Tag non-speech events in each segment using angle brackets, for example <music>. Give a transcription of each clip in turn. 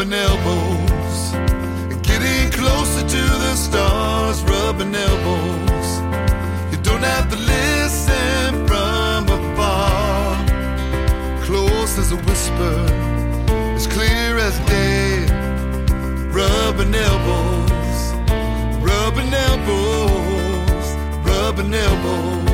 rubbing elbows, getting closer to the stars, rubbing elbows. You don't have to listen from afar, close as a whisper, as clear as day, rubbing elbows, rubbing elbows, rubbing elbows.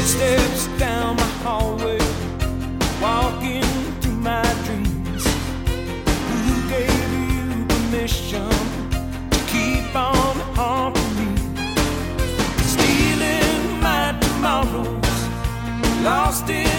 Footsteps down my hallway, walking through my dreams. Who gave you permission to keep on haunting me? Stealing my tomorrows, lost in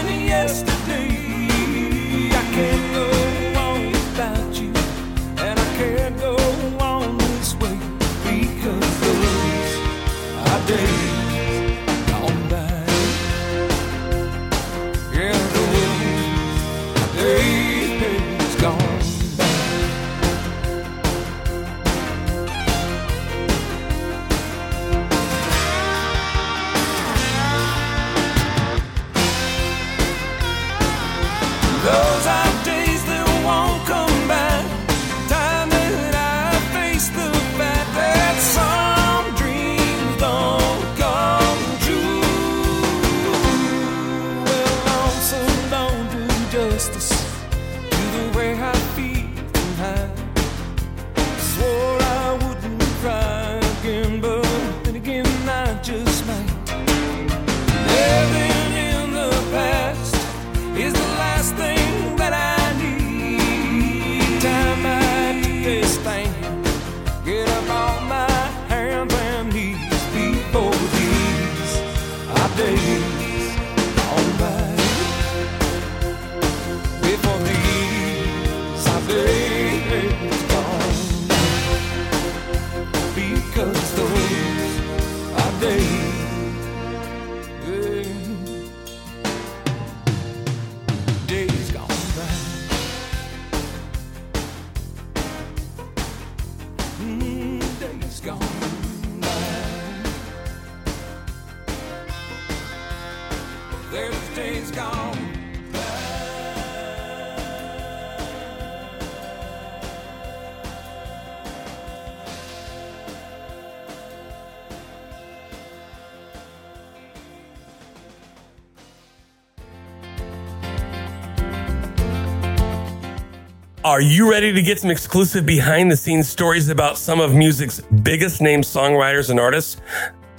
Are you ready to get some exclusive behind the scenes stories about some of music's biggest name songwriters and artists?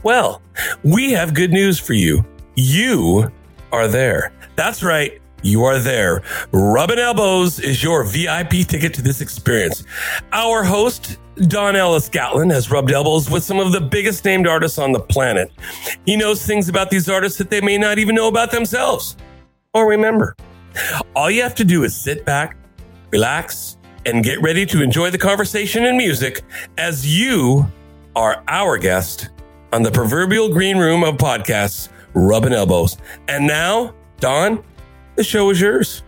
Well, we have good news for you. You are there. That's right. You are there. Rubbing Elbows is your VIP ticket to this experience. Our host, Don Ellis Gatlin, has rubbed elbows with some of the biggest named artists on the planet. He knows things about these artists that they may not even know about themselves or remember. All you have to do is sit back, relax, and get ready to enjoy the conversation and music as you are our guest on the proverbial green room of podcasts, Rubbing Elbows. And now, Don, the show is yours.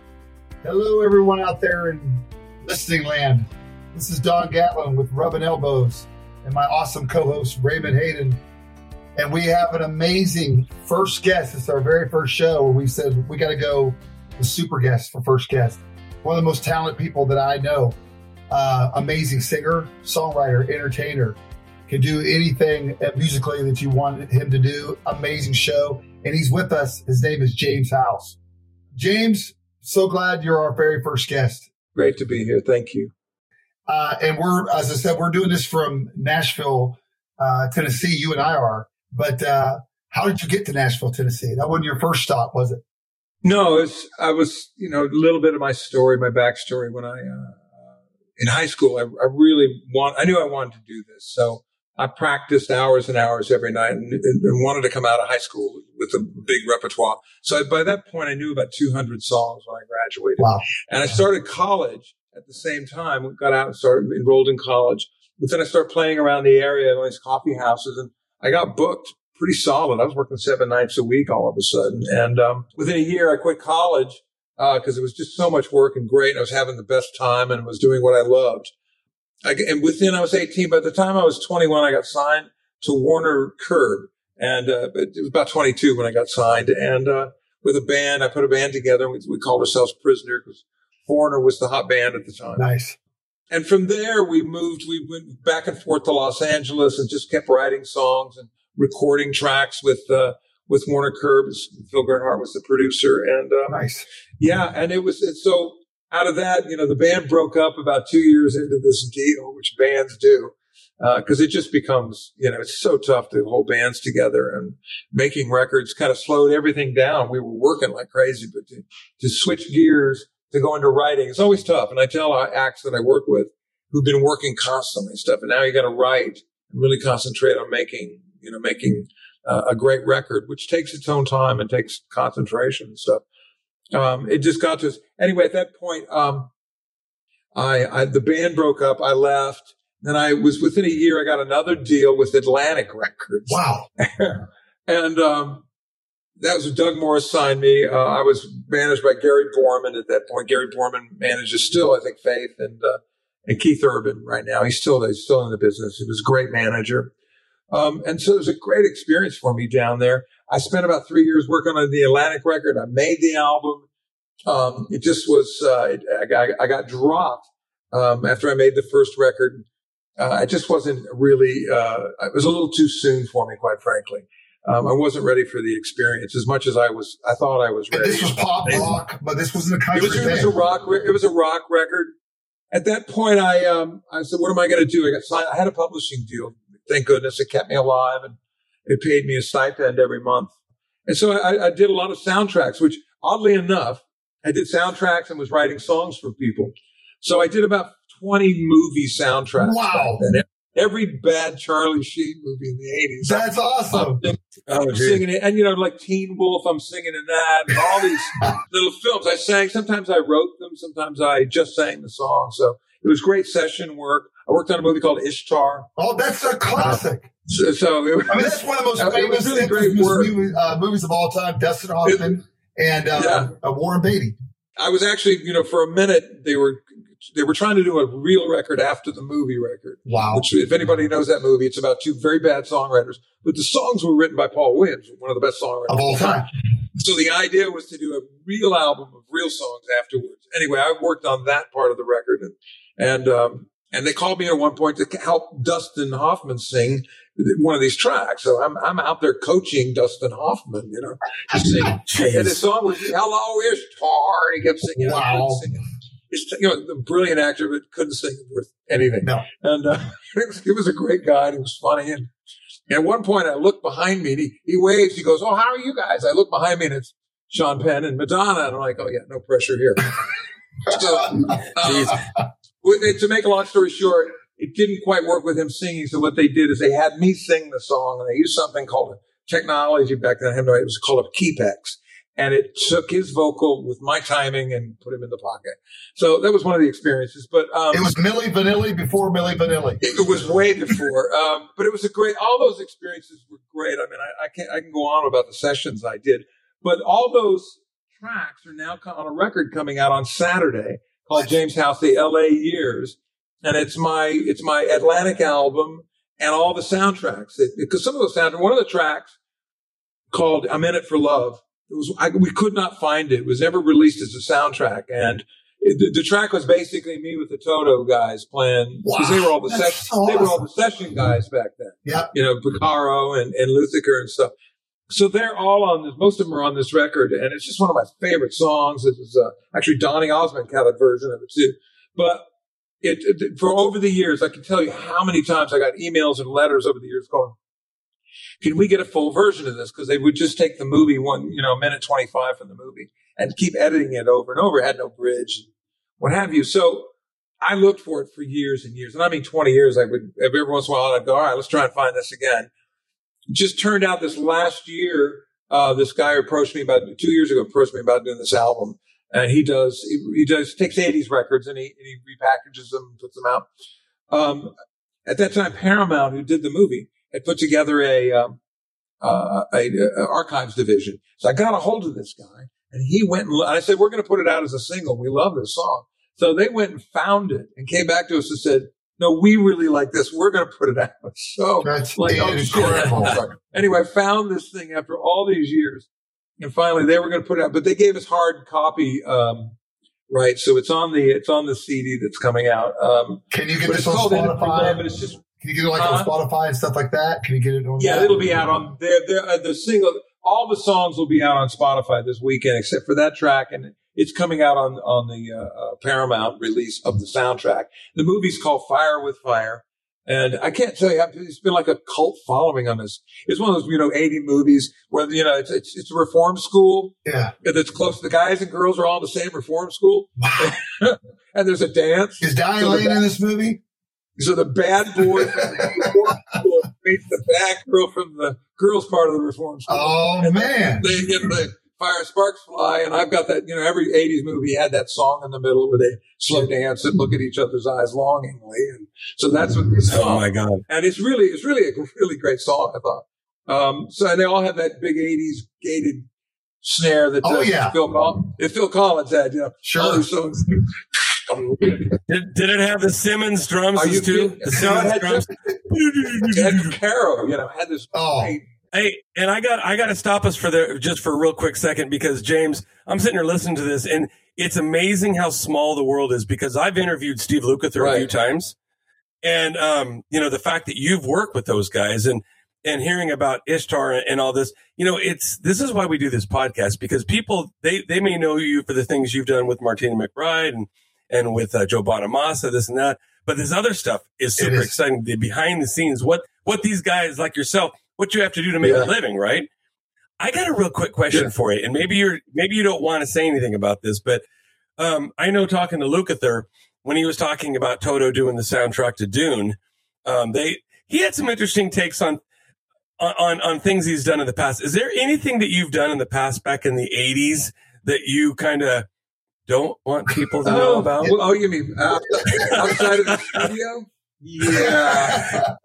Hello, everyone out there in listening land. This is Don Gatlin with Rubbing Elbows and my awesome co host, Raymond Hayden. And we have an amazing first guest. It's our very first show where we said we got to go with super guest for first guest. One of the most talented people that I know. Uh, amazing singer, songwriter, entertainer. can do anything musically that you want him to do. Amazing show. And he's with us. His name is James House. James, so glad you're our very first guest. Great to be here. Thank you. Uh, and we're, as I said, we're doing this from Nashville, uh, Tennessee. You and I are. But uh, how did you get to Nashville, Tennessee? That wasn't your first stop, was it? No, it's, I was, you know, a little bit of my story, my backstory. When I, uh, in high school, I, I, really want, I knew I wanted to do this. So I practiced hours and hours every night and, and, wanted to come out of high school with a big repertoire. So by that point, I knew about 200 songs when I graduated. Wow. And I started college at the same time, got out and started enrolled in college. But then I started playing around the area in these coffee houses and I got booked pretty solid. I was working seven nights a week all of a sudden. And um, within a year, I quit college because uh, it was just so much work and great. And I was having the best time and was doing what I loved. I, and within, I was 18. By the time I was 21, I got signed to Warner Curb. And uh, it was about 22 when I got signed. And uh, with a band, I put a band together. We, we called ourselves Prisoner because Foreigner was the hot band at the time. Nice. And from there, we moved, we went back and forth to Los Angeles and just kept writing songs and recording tracks with, uh, with Warner Curb. Phil Bernhardt was the producer. And, uh, nice. Yeah. And it was, so out of that, you know, the band broke up about two years into this deal, which bands do. Because uh, it just becomes, you know, it's so tough to hold bands together and making records kind of slowed everything down. We were working like crazy, but to, to switch gears to go into writing, it's always tough. And I tell acts that I work with who've been working constantly and stuff, and now you got to write and really concentrate on making, you know, making uh, a great record, which takes its own time and takes concentration and stuff um, it just got to us. Anyway, at that point, um, I, I, the band broke up. I left. Then I was within a year. I got another deal with Atlantic Records. Wow. <laughs> and um, that was Doug Morris signed me. Uh, I was managed by Gary Borman at that point. Gary Borman manages still, I think, Faith and uh, and Keith Urban right now. He's still he's still in the business. He was a great manager. Um, and so it was a great experience for me down there. I spent about three years working on the Atlantic record. I made the album. Um, it just was, uh, it, I, got, I, got, dropped um, after I made the first record. Uh, it just wasn't really, uh, it was a little too soon for me, quite frankly. Um, I wasn't ready for the experience as much as I was. I thought I was ready. And this was pop rock, but this wasn't a country. It was, it was a rock. It was a rock record. At that point, I um, I said, "What am I going to do?" I got signed. I had a publishing deal. Thank goodness it kept me alive, and it paid me a stipend every month. And so I, I did a lot of soundtracks, which oddly enough, I did soundtracks and was writing songs for people. So I did about 20 movie soundtracks. Wow. Every bad Charlie Sheen movie in the 80s. That's awesome. I'm, oh, I'm singing it. And, you know, like Teen Wolf, I'm singing in that and all these <laughs> little films. I sang, sometimes I wrote them, sometimes I just sang the song. So it was great session work. I worked on a movie called Ishtar. Oh, that's a classic. So, so it, I mean, that's one of the most <laughs> famous really great movies, uh, movies, of all time. Dustin Hoffman it, and uh, yeah. uh, Warren Beatty. I was actually, you know, for a minute they were they were trying to do a real record after the movie record. Wow! Which, if anybody knows that movie, it's about two very bad songwriters, but the songs were written by Paul Williams, one of the best songwriters of all time. So the idea was to do a real album of real songs afterwards. Anyway, I worked on that part of the record, and and um, and they called me at one point to help Dustin Hoffman sing one of these tracks. So I'm, I'm out there coaching Dustin Hoffman, you know, to <laughs> sing. and the song was Hello Ishtar. And he kept singing. Wow. Singing. You know, the brilliant actor, but couldn't sing worth anything. No. And uh, <laughs> it, was, it was a great guy. And he was funny. And, and at one point, I look behind me and he, he waves. He goes, Oh, how are you guys? I look behind me and it's Sean Penn and Madonna. And I'm like, Oh, yeah, no pressure here. <laughs> so, uh, to make a long story short, it didn't quite work with him singing. So what they did is they had me sing the song and they used something called a technology back then. I have no idea. It was called a Keypex. And it took his vocal with my timing and put him in the pocket. So that was one of the experiences. But um, it was Milli Vanilli before Milli Vanilli. It was way before. um, but it was a great. All those experiences were great. I mean, I, I can I can go on about the sessions I did, but all those tracks are now on a record coming out on Saturday called James House, the LA Years. And it's my, it's my Atlantic album and all the soundtracks. Because some of those soundtracks, one of the tracks called I'm in it for love. It was, I, we could not find it. It was never released as a soundtrack. And it, the, the track was basically me with the Toto guys playing because they were all the session, so they were all the session guys back then. Yeah. You know, Porcaro and and Lukather and stuff. So they're all on this. Most of them are on this record, and it's just one of my favorite songs. It was uh, actually Donny Osmond had a version of it too. But it, it for over the years, I can tell you how many times I got emails and letters over the years going, "Can we get a full version of this?" Because they would just take the movie one, you know, minute twenty five from the movie, and keep editing it over and over. It had no bridge, what have you. So I looked for it for years and years, and I mean twenty years. I would every once in a while I'd go, "All right, let's try and find this again." Just turned out this last year, uh, this guy approached me about two years ago, approached me about doing this album. And he does, he, he does, takes 80s records and he, and he repackages them, and puts them out. Um, at that time, Paramount, who did the movie, had put together a, um, uh, a, a archives division. So I got a hold of this guy and he went and, and I said, we're going to put it out as a single. We love this song. So they went and found it and came back to us and said, no, we really like this. We're going to put it out. <laughs> So That's like, oh, shit. incredible. Sorry. <laughs> anyway, I found this thing after all these years, and finally they were going to put it out, but they gave us hard copy, um, right? So it's on the it's on the CD that's coming out. Um, Can you get but this on Spotify? and it's just Can you get it like on Spotify and stuff like that? Can you get it on? yeah, that? it'll be out on there. There, uh, the single, all the songs will be out on Spotify this weekend, except for that track, and it's coming out on on the uh, uh, Paramount release of the soundtrack. The movie's called Fire with Fire. And I can't tell you, it's been like a cult following on this. It's one of those, you know, 80 movies where, you know, it's, it's, it's a reform school Yeah. that's close. The guys and girls are all in the same reform school. <laughs> and there's a dance. Is Diane So Lane in this movie? So the bad boy from the reform school meets the bad girl from the girls part of the reform school. Oh And man. They get the fire sparks fly, and I've got that. You know, every '80s movie had that song in the middle where they slow dance and look at each other's eyes longingly, and so that's what this Oh my God. And it's really, it's really a really great song. I thought. Um, so and they all have that big '80s gated snare that Oh, uh, yeah. Phil, Collins, that Phil Collins had. You know, Sure. songs. Did, did it have the Simmons drums too? kidding? The No, Simmons it had drums. It had Caro, you know, had this. Oh. great- Hey, and I got I got to stop us for the just for a real quick second because James, I'm sitting here listening to this, and it's amazing how small the world is. Because I've interviewed Steve Lukather a few times, and um, you know the fact that you've worked with those guys and and hearing about Ishtar and all this, you know, it's this is why we do this podcast because people they they may know you for the things you've done with Martina McBride and and with uh, Joe Bonamassa, this and that, but this other stuff is super is. exciting. The behind the scenes, what what these guys like yourself, what you have to do to make Yeah. a living, right? I got a real quick question Yeah. for you, and maybe you're maybe you don't want to say anything about this, but um, I know talking to Lukather when he was talking about Toto doing the soundtrack to Dune, um, they he had some interesting takes on on on things he's done in the past. Is there anything that you've done in the past back in the '80s that you kind of don't want people to know Oh, about? oh, you mean outside, outside of the studio? Yeah,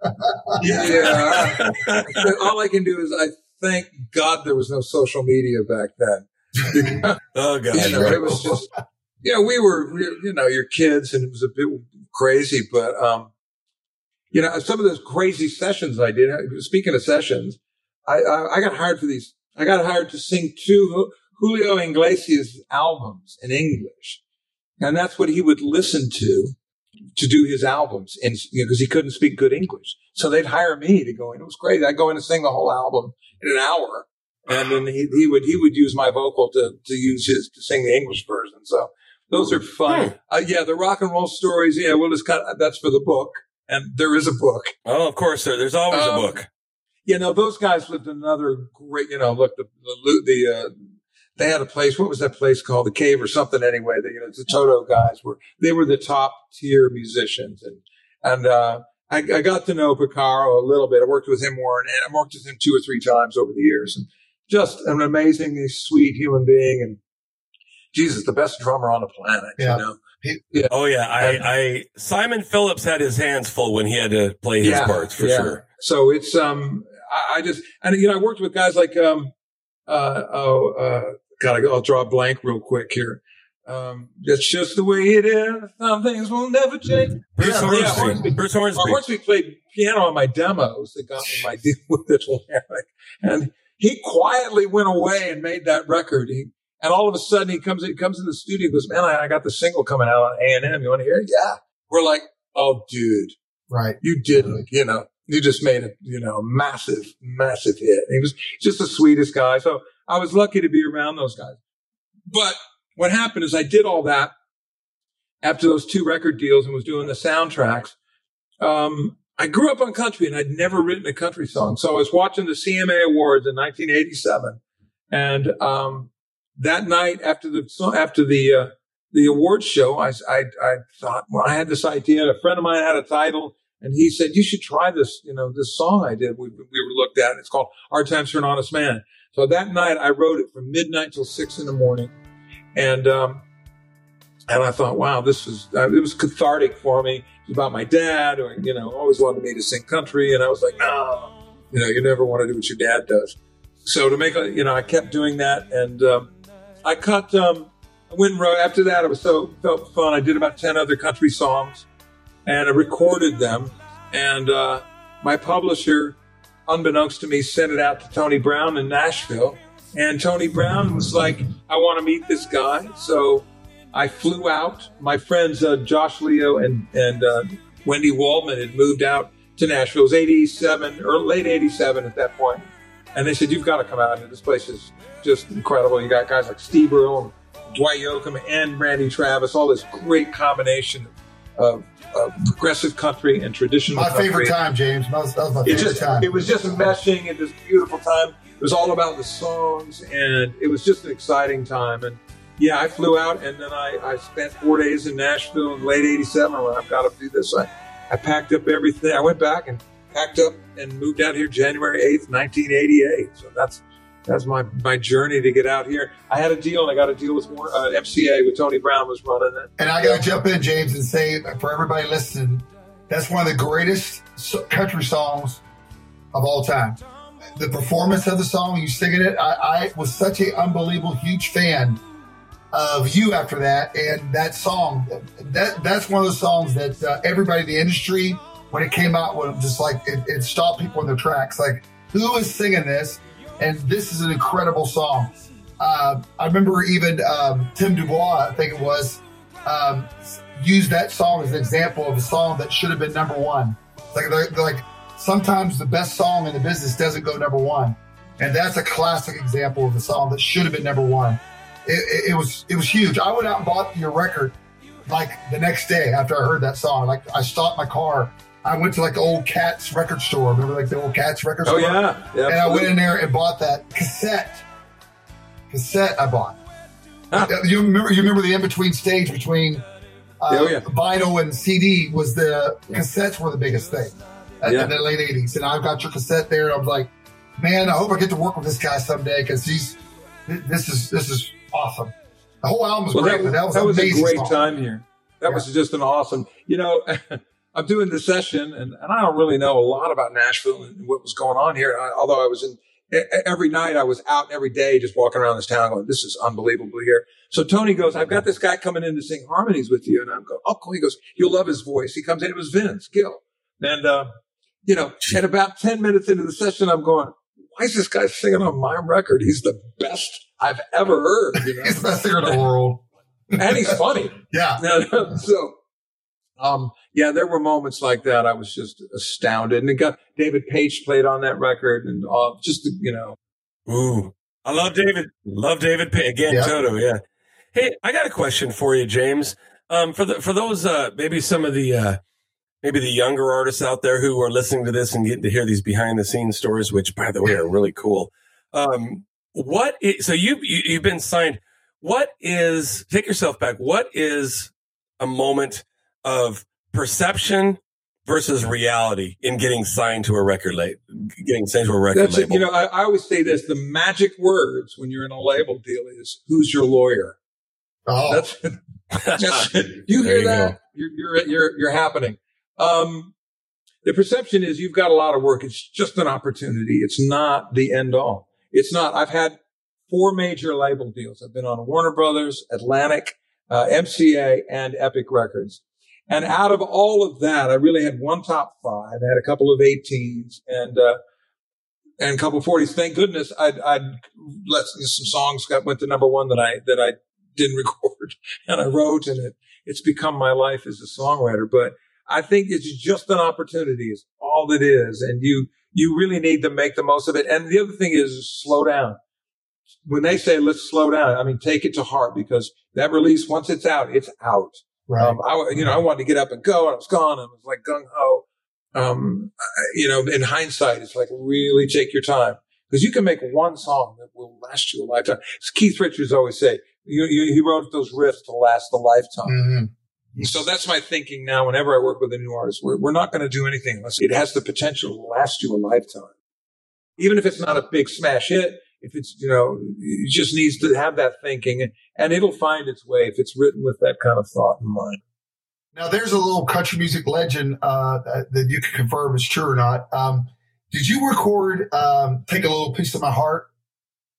yeah. But <laughs> all I can do is I thank God there was no social media back then. <laughs> Oh god, you know, it was just, know, we were, you know, your kids and it was a bit crazy, but, um, you know, some of those crazy sessions I did, speaking of sessions, I, I, I got hired for these, I got hired to sing two Julio Iglesias albums in English. And that's what he would listen to to do his albums and you know, because he couldn't speak good English. So they'd hire me to go in. It was crazy. I'd go in and sing the whole album in an hour. And then he, he would, he would use my vocal to, to use his, to sing the English version. So those are fun. Uh, yeah. The rock and roll stories. Yeah. Well, it's kind of, that's for the book. And there is a book. oh, of course, there, there's always a Um, book. You know, those guys lived another great, you know, look, the, the, the uh, they had a place. What was that place called? The Cave or something. Anyway, the, you know, the Toto guys were they were the top tier musicians, and and uh, I, I got to know Porcaro a little bit. I worked with him more, and I worked with him two or three times over the years, and just an amazingly sweet human being. And Jesus, the best drummer on the planet. Yeah. You know, Oh yeah, I, I Simon Phillips had his hands full when he had to play his parts for yeah. sure. So it's um, I, I just and you know I worked with guys like um, uh, oh, uh, God, I'll draw a blank real quick here. Um, that's just the way it is. Some things will never change. Bruce Yeah, Hornsby. yeah, Hornsby. Bruce Or Hornsby. Hornsby played piano on my demos that got me my deal <laughs> with Atlantic, and he quietly went away and made that record. He And all of a sudden he comes, he comes in the studio and goes, man, I, I got the single coming out on A and M. You want to hear it? Yeah. We're like, oh, dude, Right. you did it. You know, you just made a, you know, massive, massive hit. He was just the sweetest guy. So I was lucky to be around those guys. But what happened is I did all that after those two record deals and was doing the soundtracks. Um, I grew up on country and I'd never written a country song. So I was watching the CMA Awards in 1987. And, um, that night after the, after the, uh, the awards show, I, I, I thought, well, I had this idea. A friend of mine had a title and he said, you should try this, you know, this song I did. We, we were looked at. It's called Hard Times for an Honest Man. So that night I wrote it from midnight till six in the morning. And, um, and I thought, wow, this was, uh, it was cathartic for me. It was about my dad who, you know, always wanted me to sing country. And I was like, no, you know, you never want to do what your dad does. So to make, a, you know, I kept doing that. And, um, I cut, um, I went and wrote, after that, it was so, felt fun. I did about 10 other country songs and I recorded them. And, uh, my publisher, unbeknownst to me, sent it out to Tony Brown in Nashville. And Tony Brown was like, I want to meet this guy. So I flew out. My friends, uh, Josh Leo and, and, uh, Wendy Waldman had moved out to Nashville. It was 87 or late 87 at that point. And they said, you've got to come out. And this place is just incredible. You got guys like Steve Earle and Dwight Yoakam and Randy Travis, all this great combination of, of progressive country and traditional My country. favorite time, James. That was, that was my It favorite just time. it was just meshing in this beautiful time. It was all about the songs, and it was just an exciting time. And yeah, I flew out, and then I, I spent four days in Nashville in late '87. When I've got to do this, I, I packed up everything. I went back and packed up and moved out here January 8th, 1988. So that's that's my my journey to get out here. I had a deal, and I got a deal with Warner- uh, MCA with Tony Brown was running it. And I got to jump in, James, and say for everybody listening, that's one of the greatest country songs of all time. The performance of the song, you singing it, I, I was such an unbelievable, huge fan of you after that, and that song. That that's one of those songs that uh, everybody in the industry, when it came out, was just like it, it stopped people in their tracks. Like, who is singing this? And this is an incredible song. Uh, I remember even um, Tim Dubois, I think it was, um, used that song as an example of a song that should have been number one. Like, like sometimes the best song in the business doesn't go number one, and that's a classic example of a song that should have been number one. It, it, it was it was huge. I went out and bought your record like the next day after I heard that song. Like I stopped my car. I went to like the old Cats record store. Remember like the old Cats record store. Oh store? yeah, yeah and I went in there and bought that cassette. Cassette I bought. Ah. You remember? You remember the in between stage between uh, Oh, yeah. vinyl and CD was the cassettes were the biggest thing at- Yeah. in the late '80s, and I've got your cassette there. And I'm like, man, I hope I get to work with this guy someday because he's this is this is awesome. The whole album's Well, great, that, that was, that was a great song. time here. That Yeah. was just an awesome. You know, <laughs> I'm doing the session, and, and I don't really know a lot about Nashville and what was going on here. I, although I was in every night, I was out every day, just walking around this town, going, "This is unbelievable here." So Tony goes, "I've got this guy coming in to sing harmonies with you," and I'm going, "Oh, cool." He goes, "You'll love his voice." He comes in. It was Vince Gill, and uh, you know, at about ten minutes into the session, I'm going. Why is this guy singing on my record? He's the best I've ever heard. You know? <laughs> He's the best singer in the world. and he's funny. Yeah, <laughs> so, um, yeah, there were moments like that. I was just astounded. And it got David Paich played on that record, and uh, just you know, Ooh, I love David. Love David Paich. again, Yeah. Toto. Yeah. Hey, I got a question for you, James. Um, for the for those uh, maybe some of the uh, maybe the younger artists out there who are listening to this and getting to hear these behind the scenes stories, which by the way are really cool. Um, what is, so you, you you've been signed. What is take yourself back? What is a moment of perception versus reality in getting signed to a record label, getting signed to a record that's it. label? You know, I, I always say this: the magic words when you're in a label deal is "Who's your lawyer?" oh, That's. <laughs> That's. You hear you that? go. You're, you're you're you're happening. Um, the perception is you've got a lot of work. It's just an opportunity. It's not the end all. It's not. I've had four major label deals. I've been on Warner Brothers, Atlantic, uh, MCA, and Epic Records. And out of all of that, I really had one top five. I had a couple of 18s, and uh, and a couple forties. Thank goodness I'd, I'd let some songs got went to number one that I that I didn't <laughs> record and I wrote, and it it's become my life as a songwriter. But I think it's just an opportunity is all it is, and you you really need to make the most of it. And the other thing is slow down. When they say let's slow down, I mean take it to heart because that release once it's out, it's out. Right. Um, I, you know, I wanted to get up and go, and I was gone, and I was like gung ho. Um, you know, in hindsight, it's like really take your time because you can make one song that will last you a lifetime. As Keith Richards always say, you, you, he wrote those riffs to last a lifetime. Mhm. So that's my thinking now. Whenever I work with a new artist, we're, we're not going to do anything unless it has the potential to last you a lifetime. Even if it's not a big smash hit, if it's you know, it just needs to have that thinking, and, it'll find its way if it's written with that kind of thought in mind. Now, there's a little country music legend uh, that, that you can confirm is true or not. Um, did you record um, "Take a Little Piece of My Heart"?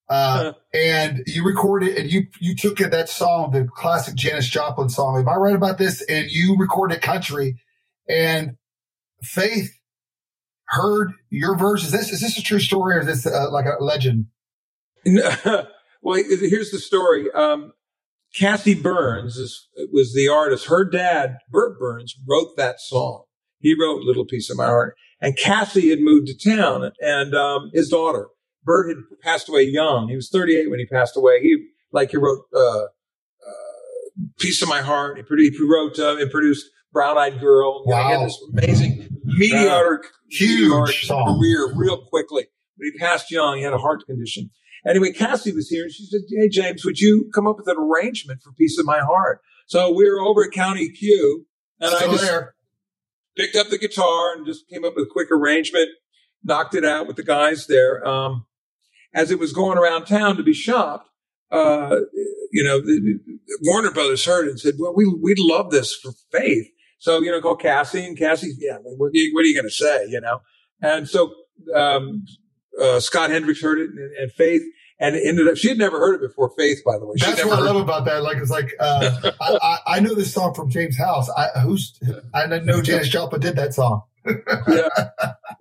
Uh, <laughs> and you recorded, and you you took that song, the classic Janis Joplin song. Am I right about this? And you recorded country, and Faith heard your verse. Is this is this a true story, or is this uh, like a legend? Well, here's the story. Um, Cassie Berns is, was the artist. Her dad, Bert Berns, wrote that song. He wrote "Little Piece of My Heart," and Cassie had moved to town, and um, his daughter Bert had passed away young. He was 38 when he passed away. He like he wrote uh, uh, "Piece of My Heart." He, produced, he wrote uh, and produced "Brown Eyed Girl." Know, he had Wow. this amazing mediocre, Huge meteoric song. career real quickly. But he passed young. He had a heart condition. Anyway, Cassie was here and she said, Hey, James, would you come up with an arrangement for Piece of My Heart? So we were over at County Q and Still I just there. picked up the guitar and just came up with a quick arrangement, knocked it out with the guys there. Um, as it was going around town to be shopped, uh, you know, the, the- Warner Brothers heard it and said, well, we, we'd love this for Faith. So, you know, call Cassie and Cassie, yeah, what, what are you going to say, you know? And so, um, uh, Scott Hendricks heard it and, and Faith and it ended up, she had never heard it before, Faith, by the way. She'd That's what I heard love about that. Like it's like uh, I, I, I know this song from James House. I who's I know Janis Joplin did that song. yeah.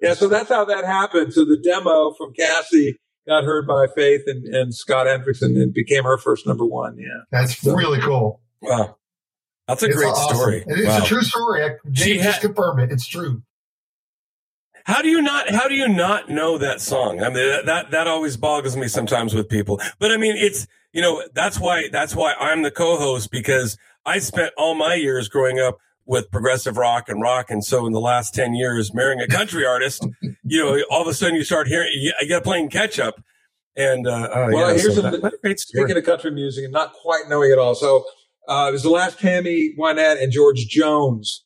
yeah, so that's how that happened. So the demo from Cassie got heard by Faith and, and Scott Hendricks and it became her first number one. Yeah. That's really cool. Wow. That's a It's great awesome. story. It's Wow. a true story. I, She James just had- confirm it. It's true. How do you not? How do you not know that song? I mean, that, that that always boggles me sometimes with people. But I mean, it's you know that's why that's why I'm the co-host because I spent all my years growing up with progressive rock and rock, and so in the last ten years, marrying a country artist, you know, all of a sudden you start hearing, you, get playing catch up, and uh, uh, Well, yeah, here's so a- that- a. Speaking of country music and not quite knowing it all. So uh, it was the last Tammy Wynette and George Jones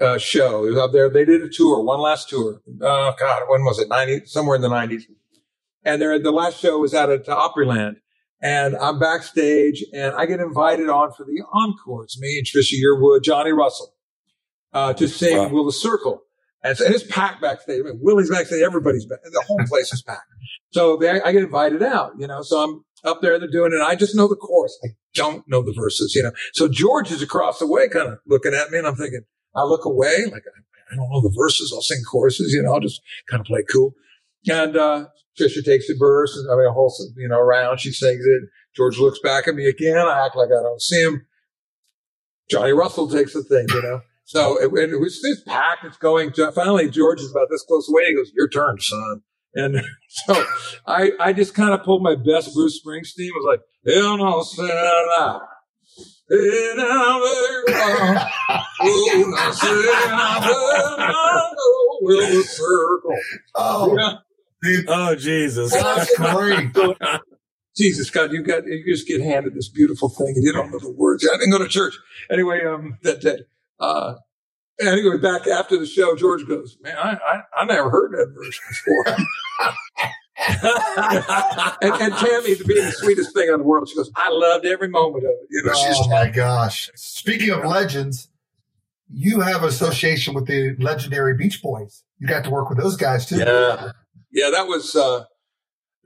uh, show. It was up there. They did a tour, one last tour. Oh, God, when was it? 90, somewhere in the 90s. And they're, the last show was out at Opryland. And I'm backstage and I get invited on for the encore. It's me and Trisha Yearwood, Johnny Russell, uh, to sing Wow. Will the Circle. And, so, and it's packed backstage. I mean, Willie's backstage. Everybody's back. The whole place is packed. So they, I get invited out, you know, so I'm up there, they're doing it. And I just know the chorus. I don't know the verses, you know. So George is across the way kind of looking at me and I'm thinking, I look away, like I, don't know the verses. I'll sing choruses, you know, I'll just kind of play cool. And, uh, Trisha takes the verse and I mean, a whole, you know, round. She sings it. George looks back at me again. I act like I don't see him. Johnny Russell takes the thing, you know. So it, it was it's packed. It's going to finally George is about this close away. He goes, "Your turn, son." And <laughs> so I I just kind of pulled my best Bruce Springsteen. Was like, "Hell no, Sarah." Will circle. Oh, Yeah. dude, oh Jesus! that's great. Jesus God, you got you just get handed this beautiful thing and you don't know the words. I didn't go to church anyway. Um, that day. Uh, anyway, back after the show, George goes, "Man, I I, I never heard that verse before." <laughs> <laughs> and, and Tammy, being the sweetest thing in the world, she goes, "I loved every moment of it." You know, she's Oh my gosh! Speaking of legends, you have association with the legendary Beach Boys. You got to work with those guys too. Yeah. Yeah, that was uh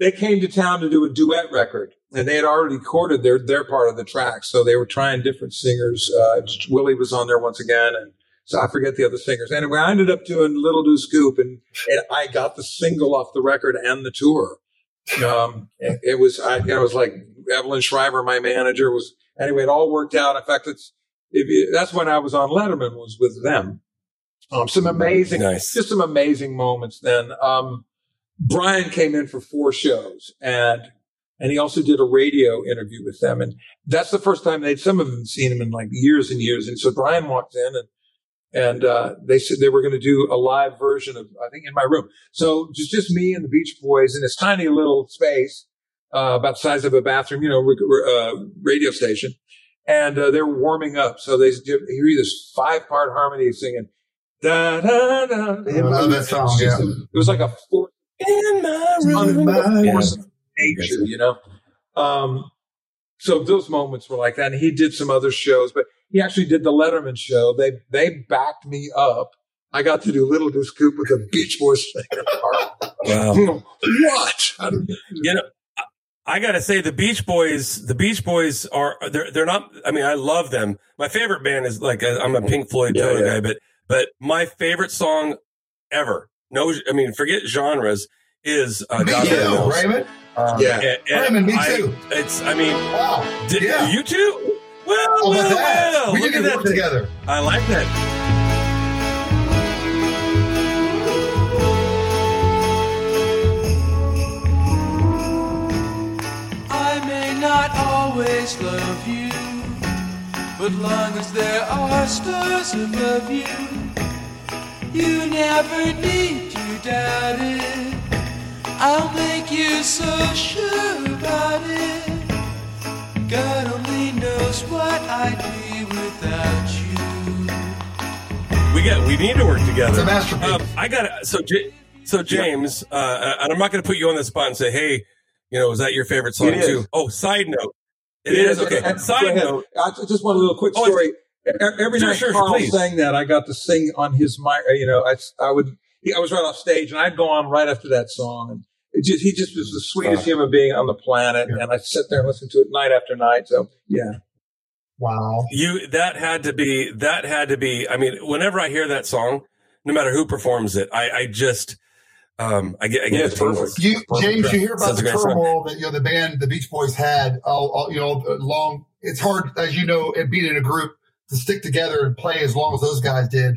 they came to town to do a duet record and they had already recorded their their part of the track. So they were trying different singers. Uh Willie was on there once again and so I forget the other singers. Anyway, I ended up doing Little Deuce Coupe, and, and I got the single off the record and the tour. Um, it, was I, it was like Evelyn Shriver, my manager, was anyway. It all worked out. In fact, it's you, that's when I was on Letterman was with them. Um, some amazing, Nice. just some amazing moments. Then um, Brian came in for four shows, and and he also did a radio interview with them, and that's the first time they'd some of them seen him in like years and years. And so Brian walked in and. And uh, they said they were going to do a live version of, I think, in my room. So just just me and the Beach Boys in this tiny little space, uh, about the size of a bathroom, you know, re- re- uh, radio station. And uh, they were warming up. So they hear this five part harmony singing. Da, da, da. I love that song, yeah. It was like a force, In my room. unbelievable Yeah. force of nature, you know? Um, so those moments were like that. And he did some other shows, but he actually did the Letterman show. They, they backed me up. I got to do Little Deuce Coupe with the Beach Boys. Wow. <laughs> what? You know, I- I gotta say the Beach Boys. The Beach Boys are they're they're not. I mean, I love them. My favorite band is like uh, I'm a Pink Floyd Yeah, yeah. guy, but but my favorite song ever. No, I mean, forget genres. Is uh, Me God too, Raymond. Um, Yeah. and- and Raymond, me I- too. It's. I mean, Wow. did, yeah. you too? Well, How well, that? well. we Look at that. together. I like that. I may not always love you, but long as there are stars above you, you never need to doubt it. I'll make you so sure about it. God only knows what I'd be without you. We got. We need to work together. It's a masterpiece. Um, I got so J- so James, uh, and I'm not going to put you on the spot and say, hey, you know, is that your favorite song It is. too? Oh, side note, it is okay. And- Side note, I just want a little quick Oh, story. E- Every Sure, night sure, Carl please. sang that, I got to sing on his mic. You know, I, I would, I was right off stage, and I'd go on right after that song, and it just, he just was the sweetest human being on the planet, Yeah. and I sit there and listen to it night after night. So, yeah, Wow. you that had to be that had to be. I mean, whenever I hear that song, no matter who performs it, I, I just um I get I get Yeah, it's perfect. You, James, you hear about Sounds the like a great song. turmoil that you know the band, the Beach Boys had. All, all you know, long. It's hard, as you know, and being in a group to stick together and play as long as those guys did.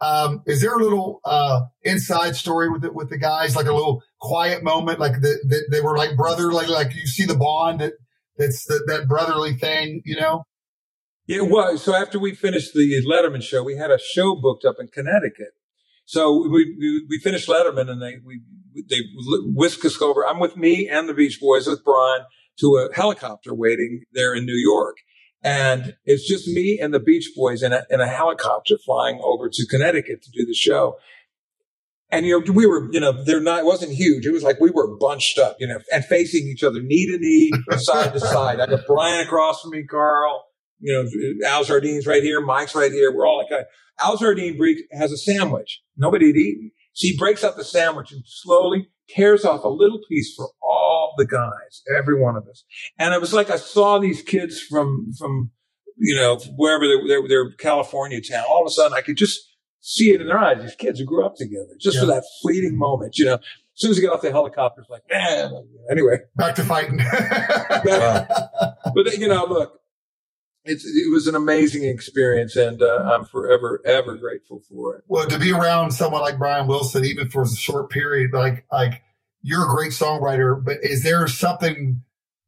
Um, is there a little uh, inside story with the, with the guys, like a little quiet moment, like the, the, they were like brother, like like you see the bond that that's the, that brotherly thing, you know? it was. So after we finished the Letterman show, we had a show booked up in Connecticut. So we we, we finished Letterman, and they we they whisked us over. I'm with me and the Beach Boys with Brian to a helicopter waiting there in New York. And it's just me and the Beach Boys in a, in a helicopter flying over to Connecticut to do the show. And, you know, we were, you know, they're not, it wasn't huge. It was like we were bunched up, you know, and facing each other knee to knee, side to side. I got Brian across from me, Carl, you know, Al Jardine's right here, Mike's right here. We're all like, uh, Al Jardine has a sandwich. Nobody had eaten. So he breaks up the sandwich and slowly tears off a little piece for all the guys, every one of us. And it was like I saw these kids from, from, you know, wherever they, they, they're California town. All of a sudden I could just see it in their eyes. These kids who grew up together just for that fleeting moment, you know. As soon as we get off the helicopter, it's like, man, anyway. Back to fighting. <laughs> But, you know, look, it's, it was an amazing experience and uh, I'm forever, ever grateful for it. well, to be around someone like Brian Wilson, even for a short period, like like you're a great songwriter, but is there something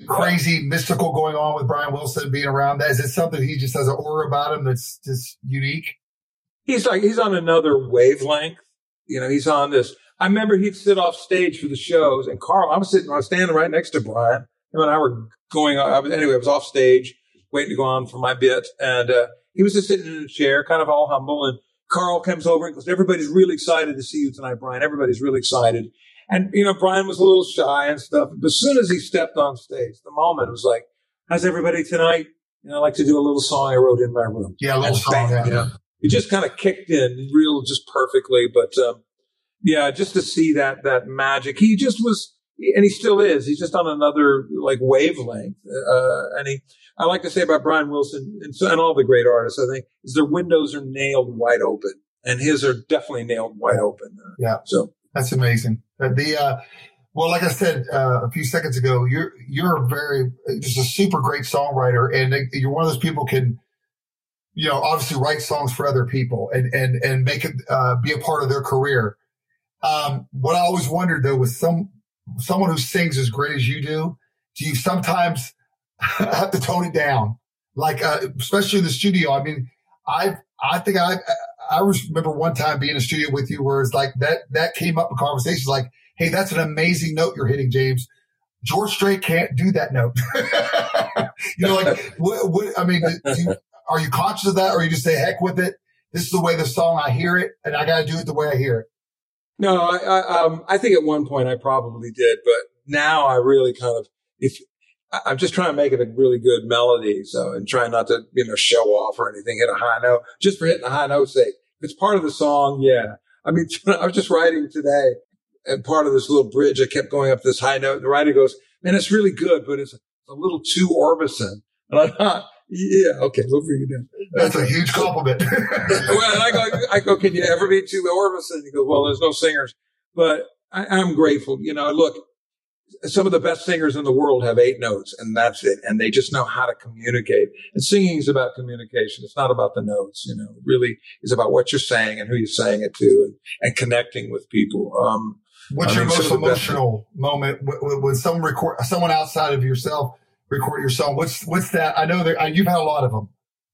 crazy, mystical going on with Brian Wilson being around? That is it something he just has an aura about him that's just unique? he's like he's on another wavelength. You know, he's on this. I remember he'd sit off stage for the shows, and Carl, I was sitting, I was standing right next to Brian. Him and I were going. I was anyway. I was off stage, waiting to go on for my bit, and uh, he was just sitting in a chair, kind of all humble. And Carl comes over and goes, "Everybody's really excited to see you tonight, Brian. Everybody's really excited." And you know, Brian was a little shy and stuff. But as soon as he stepped on stage, the moment was like, "How's everybody tonight?" You know, I like to do a little song I wrote in my room Yeah, a little and song. bang, yeah. you know, it just kind of kicked in real just perfectly. But um, yeah, just to see that that magic, he just was, and he still is. He's just on another like wavelength. Uh, and he, I like to say about Brian Wilson and, so, and all the great artists, I think, is their windows are nailed wide open, and his are definitely nailed wide open. Yeah. So That's amazing. Uh, The uh, well, like I said uh, a few seconds ago, you're you're a very just a super great songwriter, and you're one of those people can, you know, obviously write songs for other people and and and make it uh, be a part of their career. Um, what I always wondered though was some someone who sings as great as you do, do you sometimes <laughs> have to tone it down? Like uh, especially in the studio. I mean, I I think I I remember one time being in a studio with you where it's like that that came up in conversations like, hey, that's an amazing note you're hitting, James. George Strait can't do that note. <laughs> you know, like what, what I mean, are you conscious of that, or you just say heck with it? This is the way the song I hear it, and I got to do it the way I hear it. no, I, I um I think at one point I probably did, but now I really kind of if I- I'm just trying to make it a really good melody, so and trying not to you know show off or anything, hit a high note just for hitting a high note sake. If it's part of the song, yeah. I mean, <laughs> I was just writing today, and part of this little bridge, I kept going up this high note, and the writer goes, "Man, it's really good, but it's a little too Orbison." And I thought, "Yeah, okay, what were you doing?" That's a huge compliment. <laughs> well, I go, I go, can you ever be too Orbison? He goes, well, there's no singers, but I, I'm grateful. You know, look, some of the best singers in the world have eight notes and that's it. And they just know how to communicate. And singing is about communication. It's not about the notes, you know, it really is about what you're saying and who you're saying it to and, and connecting with people. Um, What's I your mean, most best- emotional moment when, someone record someone outside of yourself record your song? What's what's that? I know that uh, you've had a lot of them,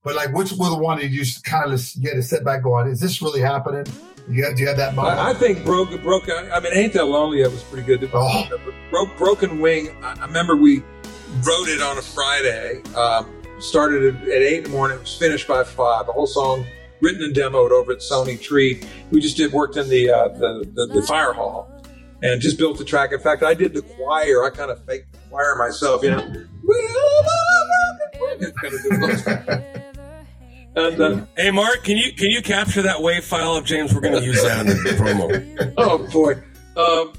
but like which was the one that you just kind of get a sit back going? Is this really happening? You have, do you have that moment? I, I think broke broken. I mean, ain't that lonely? It was pretty good. Oh. Bro- broken wing. I, I remember we wrote it on a Friday. Um, started at, at eight in the morning. It was finished by five. The whole song written and demoed over at Sony Tree. We just did worked in the uh, the, the the fire hall and just built the track. In fact, I did the choir. I kind of faked the choir myself. You know. Kind of did those. And, <laughs> uh, Hey, Mark, can you can you capture that wave file of James? We're going to use that in the promo. <laughs> oh boy. Um,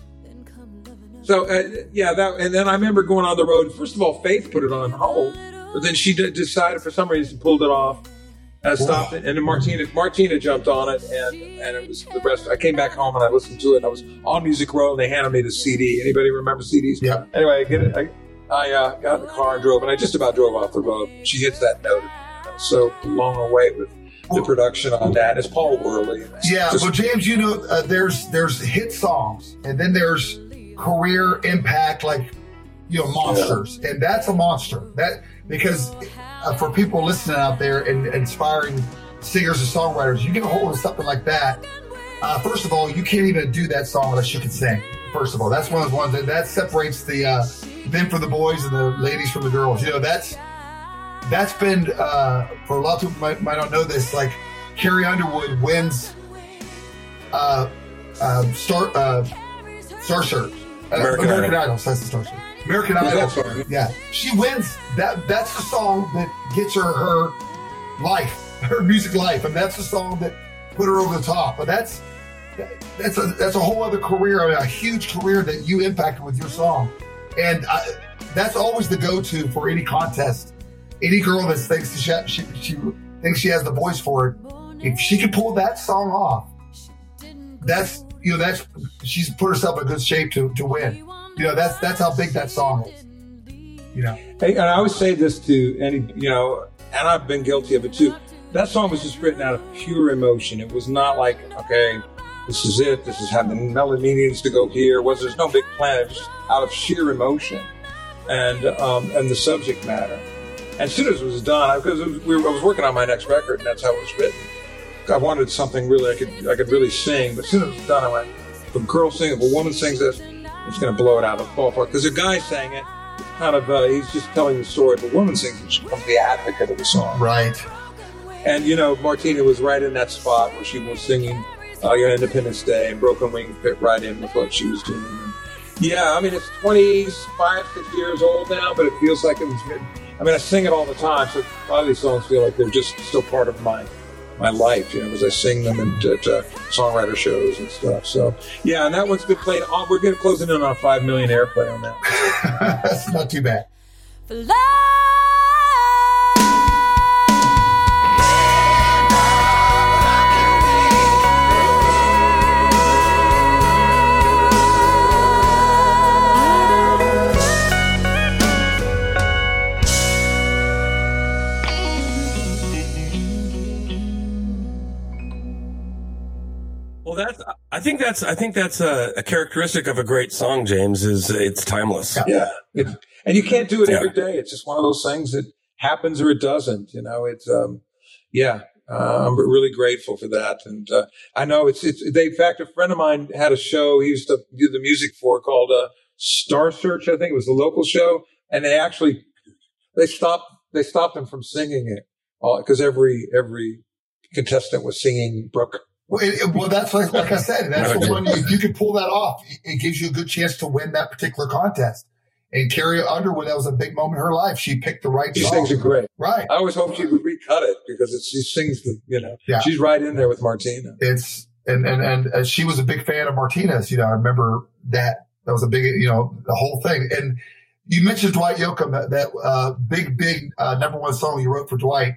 so uh, yeah, that and then I remember going on the road. First of all, Faith put it on hold, but then she did, decided for some reason pulled it off, uh, stopped it, and then Martina Martina jumped on it, and and it was the rest. I came back home and I listened to it. And I was on Music Row, and they handed me the CD. Anybody remember CDs? Yeah. Anyway, I get it. I, I uh, got in the car and drove, and I just about drove off the road. She hits that note. So blown away with the production on that. It's Paul Worley. it's Yeah, just- well, James, you know, uh, there's there's hit songs, and then there's career impact, like you know, monsters, and that's a monster. That because uh, for people listening out there and inspiring singers and songwriters, you get a hold of something like that. Uh, first of all, you can't even do that song unless you can sing. First of all, that's one of the ones that, that separates the uh, men from the boys and the ladies from the girls. You know, that's that's been uh, for a lot of people might, might not know this. Like Carrie Underwood wins uh, uh, Star uh, Star Search, uh, American American, Idol. Idol. That's the Star Search. American Idol. Yeah, she wins. That that's the song that gets her her life, <laughs> her music life, and that's the song that put her over the top. But that's that's a that's a whole other career, I mean, a huge career that you impacted with your song, and I, that's always the go-to for any contest. Any girl that thinks she, she she thinks she has the voice for it, if she can pull that song off, that's you know that's she's put herself in good shape to to win. You know that's that's how big that song is. You know. Hey, and I always say this to any, you know, and I've been guilty of it too. That song was just written out of pure emotion. It was not like, okay, this is it. This is how the melody needs to go here. Was there's no big plan. It was just out of sheer emotion and um, and the subject matter. And as soon as it was done, because we I was working on my next record, and that's how it was written. I wanted something really I could I could really sing. But as soon as it was done, I went, if a girl sings, if a woman sings this, it's going to blow it out of the ballpark. Because a guy sang it, kind of, uh, he's just telling the story. If a woman sings it, she becomes the advocate of the song. Right. And, you know, Martina was right in that spot where she was singing uh, your Independence Day, and Broken Wing fit right in with what she was doing. Yeah, I mean, it's 25, 6 years old now, but it feels like it was written. I mean, I sing it all the time, so a lot of these songs feel like they're just still part of my my life, you know, as I sing them at, at uh, songwriter shows and stuff. So, yeah, and that one's been played on. We're getting closing in on 5 million airplay on that. <laughs> That's not too bad. For love that's. I think that's. I think that's a, a characteristic of a great song. James is it's timeless. Yeah, it, and you can't do it Yeah. every day. It's just one of those things that happens or it doesn't. You know, it's um, yeah. Uh, I'm really grateful for that, and uh, I know it's it's. They, in fact, a friend of mine had a show he used to do the music for called uh, Star Search. I think it was the local show, and they actually they stopped they stopped him from singing it because every every contestant was singing Brooke. Well, it, well, that's like, like I said, that's the one. If you can pull that off, it- gives you a good chance to win that particular contest. And Carrie Underwood, that was a big moment in her life. She picked the right She song. sings it great. Right. I always hoped she would recut it because it's, she sings the you know Yeah. she's right in there with Martina. It's and and and she was a big fan of Martina's. You know, I remember that. That was a big, you know, the whole thing. And you mentioned Dwight Yoakam, that, that uh, big, big uh, number one song you wrote for Dwight.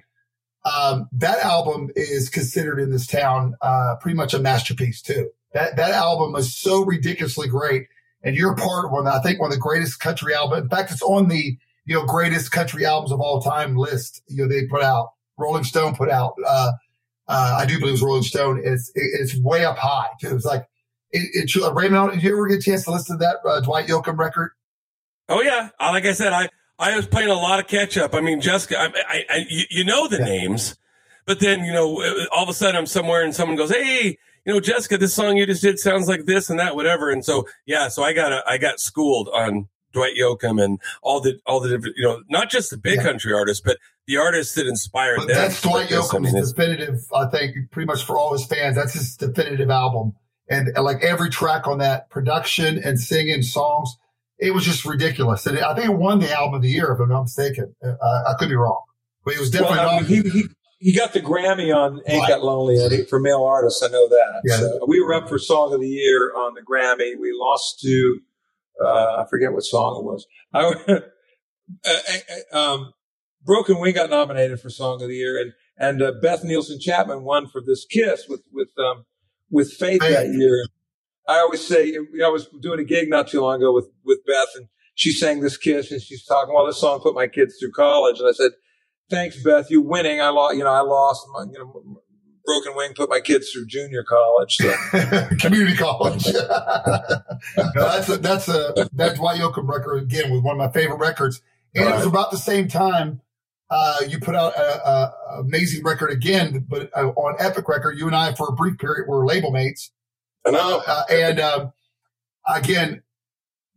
Um, that album is considered in this town uh, pretty much a masterpiece too. That that album is so ridiculously great, and you're part of one. I think one of the greatest country albums. In fact, it's on the you know greatest country albums of all time list. You know they put out. Rolling Stone put out. Uh, uh, I do believe it was Rolling Stone. It's it, it's way up high too. It's like it. it Raymond, did you ever get a chance to listen to that uh, Dwight Yoakam record? Oh yeah, Uh, like I said, I I was playing a lot of catch up. I mean, Jessica, I, I, I you, know the Yeah. names, but then you know all of a sudden I'm somewhere and someone goes, "Hey, you know, Jessica, this song you just did sounds like this and that, whatever." And so yeah, so I got a, I got schooled on Dwight Yoakam and all the all the different, you know, not just the big Yeah. country artists, but the artists that inspired But them. that's Dwight this. I mean, Yoakam's definitive. I think pretty much for all his fans, that's his definitive album. And, like every track on that, production and singing songs, it was just ridiculous. And I think it won the album of the year, if I'm not mistaken. Uh, I could be wrong, but it was definitely Well, I not. mean, he, he he got the Grammy on "Ain't Right. That Lonely" Eddie, for male artists. I know that. Yeah. So we were up for Song of the Year on the Grammy. We lost to uh, I forget what song it was. I, <laughs> uh, uh, um, Broken Wing got nominated for Song of the Year, and and uh, Beth Nielsen Chapman won for this Kiss with with um, with Faith that year. I always say you know, I was doing a gig not too long ago with with Beth, and she sang this Kiss, and she's talking. Well, this song put my kids through college, and I said, "Thanks, Beth. you're winning. I lost. You know, I lost. My, you know, Broken Wing put my kids through junior college. So <laughs> community college. <laughs> no, that's a, that's a that Dwight Yoakam record again was one of my favorite records, and it was about the same time uh, you put out a, a a amazing record again, but uh, on Epic Record, you and I for a brief period were label mates, I know. uh, and um, again,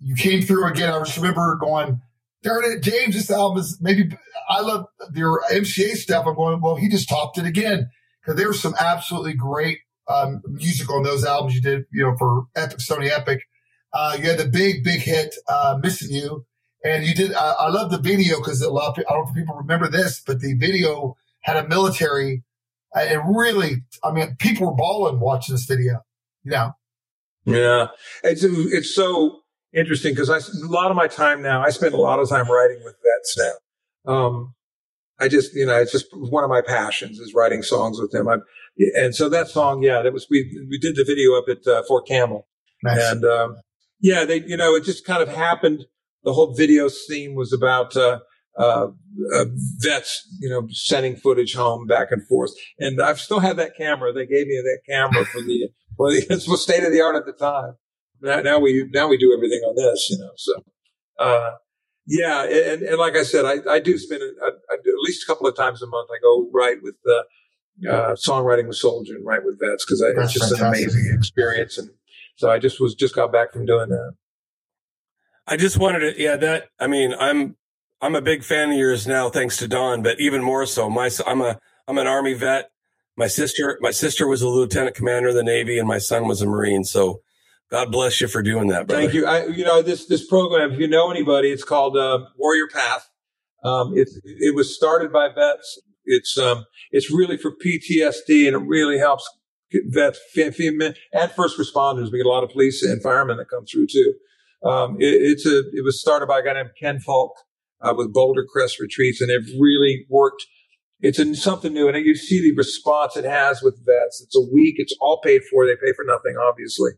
you came through again. I just remember going. Darn it, James, this album is maybe I love your MCA stuff. I'm going, well, he just topped it again. Because there was some absolutely great um, music on those albums you did, you know, for Epic, Sony Epic. Uh, you had the big, big hit, uh, Missing You. And you did, uh, I love the video because a lot of people, I don't know if people remember this, but the video had a military, uh, it really, I mean, people were balling watching this video, you know. Yeah, it's it's so interesting because I a lot of my time now. I spend a lot of time writing with vets now. Um, I just you know it's just one of my passions is writing songs with them. I, and so that song, yeah, that was we we did the video up at uh, Fort Campbell, Nice. and um, yeah, they you know it just kind of happened. The whole video theme was about. Uh, uh, uh, vets, you know, sending footage home back and forth. And I've still had that camera. They gave me that camera for the, well, <laughs> it was state of the art at the time. Now, now we, now we do everything on this, you know, so, uh, yeah. And, and like I said, I, I do spend, a, I, I do at least a couple of times a month. I go write with, uh, uh, songwriting with Soldier and write with vets because it's That's just an amazing experience. And so I just was, just got back from doing that. I just wanted to, yeah, that, I mean, I'm, I'm a big fan of yours now, thanks to Don, but even more so, my, I'm a, I'm an army vet. My sister, my sister was a lieutenant commander of the Navy and my son was a Marine. So God bless you for doing that, brother. Thank you. I, you know, this, this program, if you know anybody, it's called, uh, Warrior Path. Um, it, it was started by vets. It's, um, it's really for PTSD and it really helps vets fe- fe- and first responders. We get a lot of police and firemen that come through too. Um, it, it's a, it was started by a guy named Ken Falke, uh, with Boulder Crest Retreats and it really worked. It's a, something new. And you see the response it has with vets. It's a week. It's all paid for. They pay for nothing, obviously.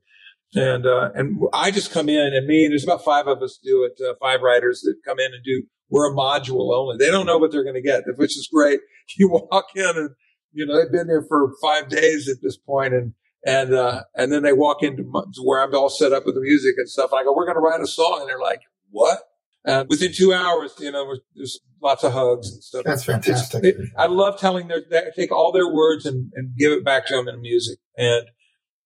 And, uh, and I just come in and me, there's about five of us do it, uh, five writers that come in and do, we're a module only. They don't know what they're going to get, which is great. <laughs> You walk in and, you know, they've been there for five days at this point and And, uh, and then they walk into where I'm all set up with the music and stuff. And I go, we're going to write a song. And they're like, what? And within two hours, you know, there's lots of hugs and stuff. That's fantastic. It, I love telling their, they take all their words and, and give it back to them in music. And,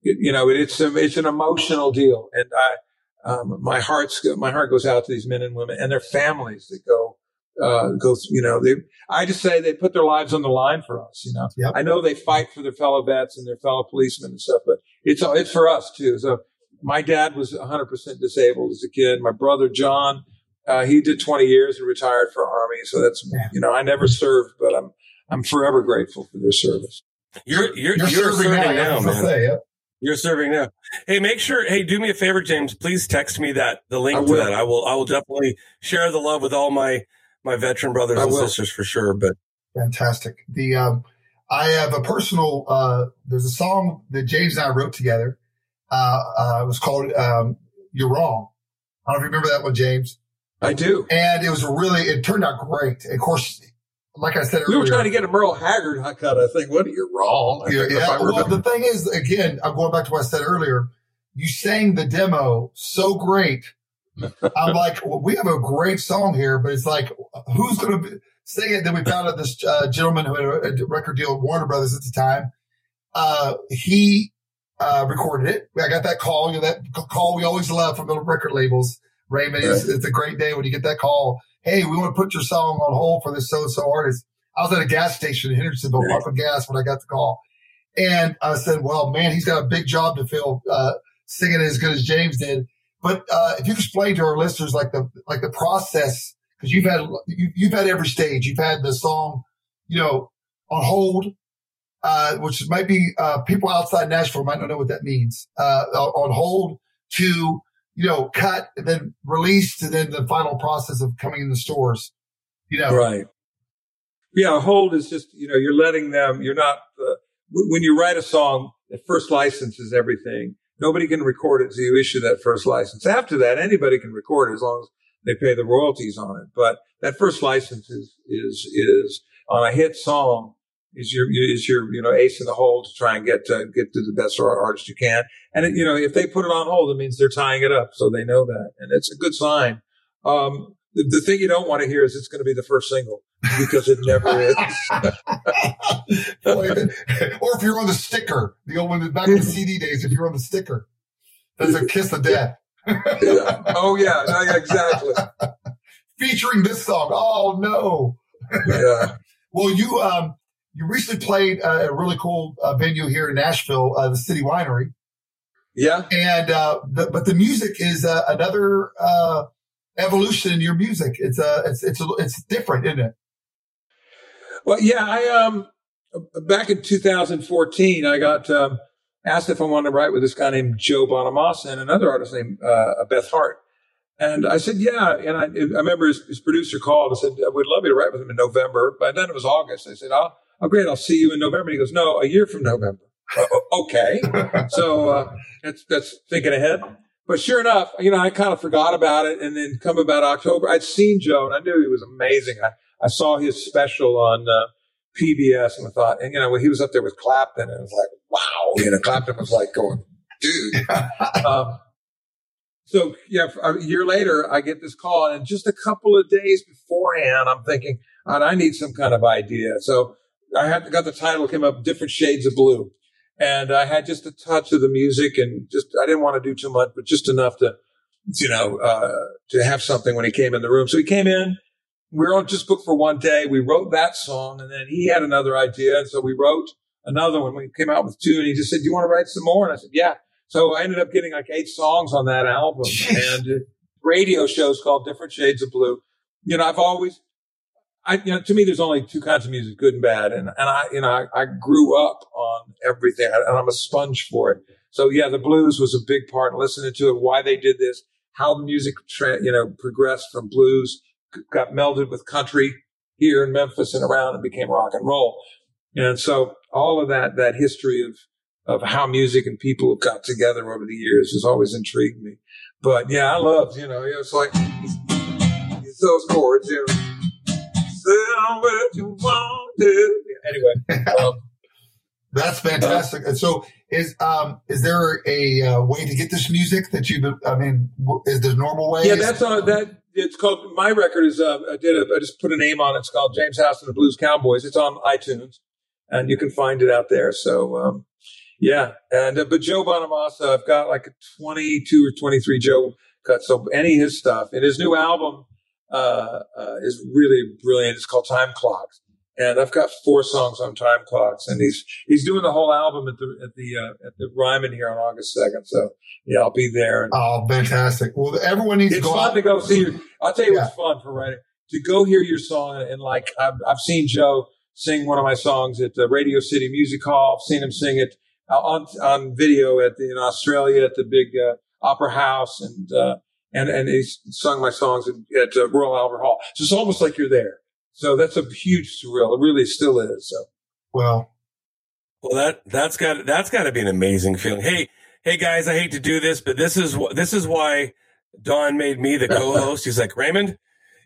you know, it's, a, it's an emotional deal. And I, um, my heart's, my heart goes out to these men and women and their families that go, uh, go, you know, they, I just say they put their lives on the line for us, you know. Yep. I know they fight for their fellow vets and their fellow policemen and stuff, but it's, it's for us too. So my dad was 100% disabled as a kid. My brother, John, uh, he did 20 years and retired for Army. So that's, Yeah. you know, I never served, but I'm, I'm forever grateful for their service. You're you're You're, you're, serving serving, now, now, man. say, yeah. You're serving now. Hey, make sure. Hey, do me a favor, James. Please text me that the link I to will. that. I will. I will definitely share the love with all my my veteran brothers I and will. sisters for sure. But Fantastic. The um, I have a personal. Uh, there's a song that James and I wrote together. Uh, uh, it was called um, "You're Wrong." I don't know if you remember that one, James. I do. And it was really. It turned out great. Of course, like I said We earlier, were trying to get a Merle Haggard cut. of thing. What? You're wrong. <laughs> I Yeah, think, yeah. I Well, the thing is, again, I'm going back to what I said earlier. You sang the demo so great. I'm <laughs> like, well, we have a great song here, but it's like, who's going to sing it? Then we found out this uh, gentleman who had a record deal with Warner Brothers at the time. Uh, he uh, recorded it. I got that call. You know, that call we always love from the record labels. Raymond, it's, it's a great day when you get that call. Hey, we want to put your song on hold for this so and so artist. I was at a gas station in Hendersonville, Right. pumping gas when I got the call. And I said, well, man, he's got a big job to fill, uh, singing as good as James did. But, uh, if you could explain to our listeners, like the, like the process, cause you've had, you, you've had every stage. You've had the song, you know, on hold, uh, which might be, uh, people outside Nashville might not know what that means, uh, on hold to, you know, cut and then released and then the final process of coming in the stores, you know. Right. Yeah, hold is just you know you're letting them. You're not uh, w- when you write a song. The first license is everything. Nobody can record it until you issue that first license. After that, anybody can record it as long as they pay the royalties on it. But that first license is is is on a hit song is your is your you know ace in the hole to try and get to get to the best art- artist you can. And it, you know if they put it on hold, it means they're tying it up, so they know that, and it's a good sign. Um, the, the thing you don't want to hear is it's going to be the first single because it never is. <laughs> or if you're on the sticker, the old one back in the CD days, if you're on the sticker, that's a kiss of death. Yeah. Oh yeah, no, yeah, exactly. <laughs> Featuring this song. Oh no. Yeah, Well, you um you recently played uh, a really cool uh, venue here in Nashville, uh, the City Winery, yeah, and uh, the, but the music is uh, another uh, evolution in your music. It's uh, it's it's it's different, isn't it? Well, yeah, I um back in 2014, I got um, asked if I wanted to write with this guy named Joe Bonamassa and another artist named uh, Beth Hart. And I said, yeah. And I, I remember his, his producer called and said, we'd love you to write with him in November. By then it was August. I said, oh, oh great. I'll see you in November. And he goes, no, a year from November. "Oh, okay. <laughs> so uh, that's, that's thinking ahead. But sure enough, you know, I kind of forgot about it. And then come about October, I'd seen Joe and I knew he was amazing. I, I saw his special on uh, PBS and I thought, and you know, when he was up there with Clapton, and it was like, wow, you know, Clapton was like going, dude. <laughs> um, so yeah, a year later, I get this call, and just a couple of days beforehand, I'm thinking, "God, I need some kind of idea. So I had got the title came up, different shades of blue, and I had just a touch of the music, and just I didn't want to do too much, but just enough to, you know, uh, to have something when he came in the room. So he came in. We were on just booked for one day. We wrote that song, and then he had another idea, and so we wrote another one. We came out with two, and he just said, "Do you want to write some more?" And I said, "Yeah." So I ended up getting like eight songs on that album, and radio shows called Different Shades of Blue. You know, I've always, I you know, to me, there's only two kinds of music, good and bad, and and I, you know, I, I grew up on everything, and I'm a sponge for it. So yeah, the blues was a big part. Listening to it, why they did this, how the music, tra- you know, progressed from blues, got melded with country here in Memphis and around, and became rock and roll. And so all of that, that history of of how music and people have got together over the years has always intrigued me. But yeah, I love, you know, it's like those chords, you know. Say what you want to. Anyway, um, <laughs> That's fantastic. and so, is um is there a uh, way to get this music that you? I mean, is there normal way? Yeah, that's on that. It's called my record is uh, I did a, I just put a name on it. It's called James House and the Blues Cowboys. It's on iTunes, and you can find it out there. So um, yeah, and uh, but Joe Bonamassa, I've got like a twenty two or twenty three Joe cuts. So any of his stuff and his new album uh, uh, is really brilliant. It's called Time Clocks, and I've got four songs on Time Clocks, and he's he's doing the whole album at the at the uh, at the Ryman here on August second. So yeah, I'll be there. And Oh, fantastic. Well, everyone needs it's to go It's fun out. to go see your. I'll tell you Yeah. what's fun for writing to go hear your song and, and like I've, I've seen Joe sing one of my songs at the Radio City Music Hall. I've seen him sing it uh, on on video at the, in Australia at the big uh, Opera House and uh, and and he's sung my songs at, at uh, Royal Albert Hall. So it's almost like you're there. So that's a huge thrill. It really still is. So Well, Well, that that's got that's got to be an amazing feeling. Hey, hey guys, I hate to do this, but this is this is why Don made me the co-host. He's like Raymond,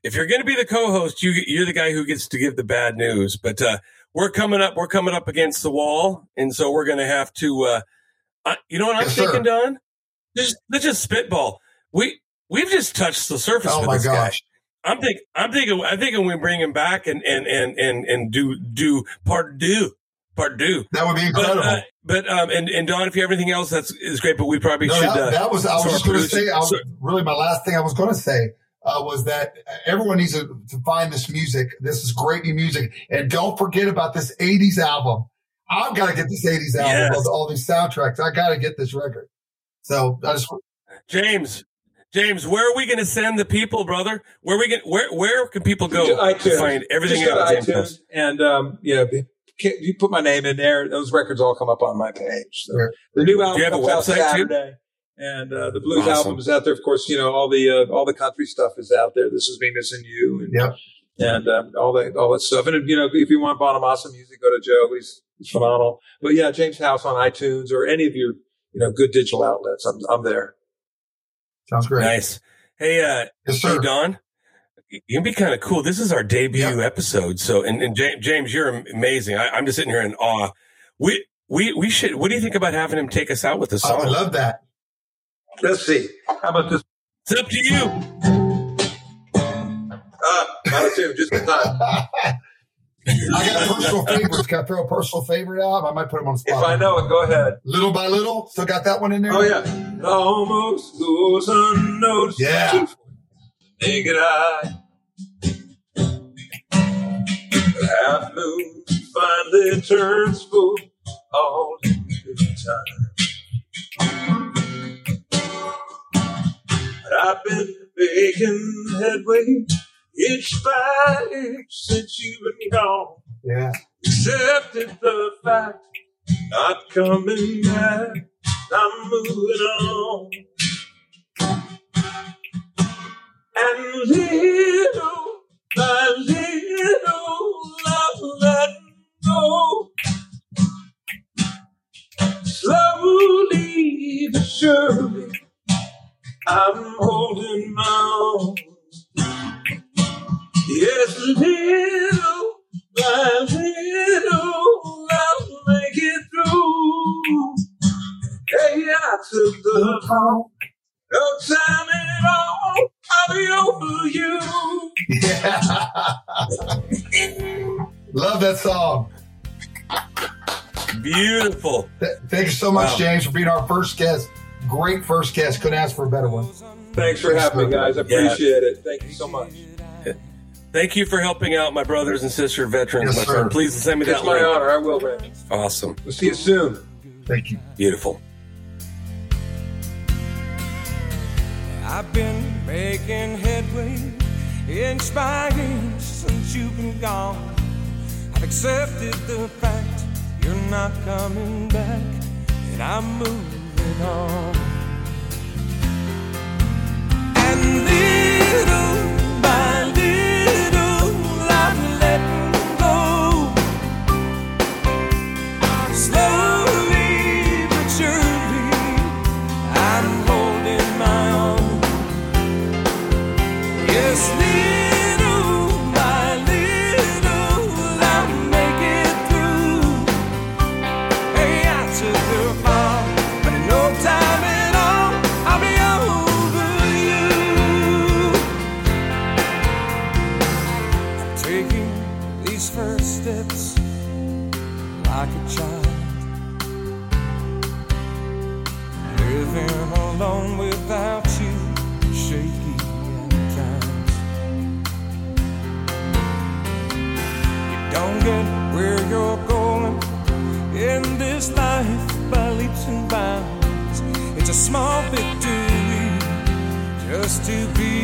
if you're going to be the co-host, you you're the guy who gets to give the bad news. But uh, we're coming up, we're coming up against the wall, and so we're going to have to. Uh, I, you know what I'm Yes, sir. thinking, Don? Just let's just spitball. We we've just touched the surface oh with my this guy. I'm think I'm thinking I'm thinking we bring him back and and and and and do do part do part do. That would be But incredible. uh, but um and and Don, if you have anything else, that's is great. But we probably No, should. that, uh, that was I was just going to say. I was, so- really, my last thing I was going to say uh, was that everyone needs to, to find this music. This is great new music, and don't forget about this '80s album. I've got to get this '80s album Yes. all these soundtracks. I got to get this record. So I just James. James, where are we going to send the people, brother? Where we going where where can people go To to iTunes. find everything Just out? James iTunes does? and um, you if you put my name in there, those records all come up on my page. So Sure. the new album you have a comes out website, too? Saturday, and uh, the blues Awesome. album is out there. Of course, you know all the uh, all the country stuff is out there. This is me missing you, and Yep. and um, all that all that stuff. And you know, if you want Bonamassa music, go to Joe. He's, he's phenomenal. But yeah, James House on iTunes or any of your you know good digital outlets. I'm I'm there. Sounds great. Nice. Hey, uh, Yes, hey. Don. You can be kind of cool. This is our debut Yeah. episode. So, and, and James, James, you're amazing. I, I'm just sitting here in awe. We, we, we should. What do you think about having him take us out with a I song? would love that. Let's see. How about this? it's up to you. Ah, not a tune, just in time. <laughs> I got a personal favorites. Can I throw a personal favorite out? I might put them on the spot. If. I know it, go ahead. Little by little, still got that one in there. Oh yeah, almost goes unnoticed. Yeah. Naked eye. The half moon finally turns full all in good time. But I've been making headway by inch since you've been gone. Yeah. Accepted the fact, not coming back. I'm moving on. And little by little, I'm letting go. Slowly but surely, I'm holding on. Yes, little by little, I'll make it through. Hey, I took the fall. No time at all. I'll be over you. Yeah. <laughs> love that song. Beautiful. Th- Thank you so much, Wow. James, for being our first guest. Great first guest. Couldn't ask for a better one. Thanks for having me, guys. I Yeah. appreciate it. Thank you so much. Thank you for helping out my brothers and sister veterans, Yes, my sir. friend. Please send me It's that my link. honor. I will, man. Awesome. We'll see you soon. Thank you. Beautiful. I've been making headway inch by inch since you've been gone. I've accepted the fact you're not coming back, and I'm moving on. a child. Living alone without you, shaky at times. You don't get where you're going in this life by leaps and bounds. It's a small victory just to be.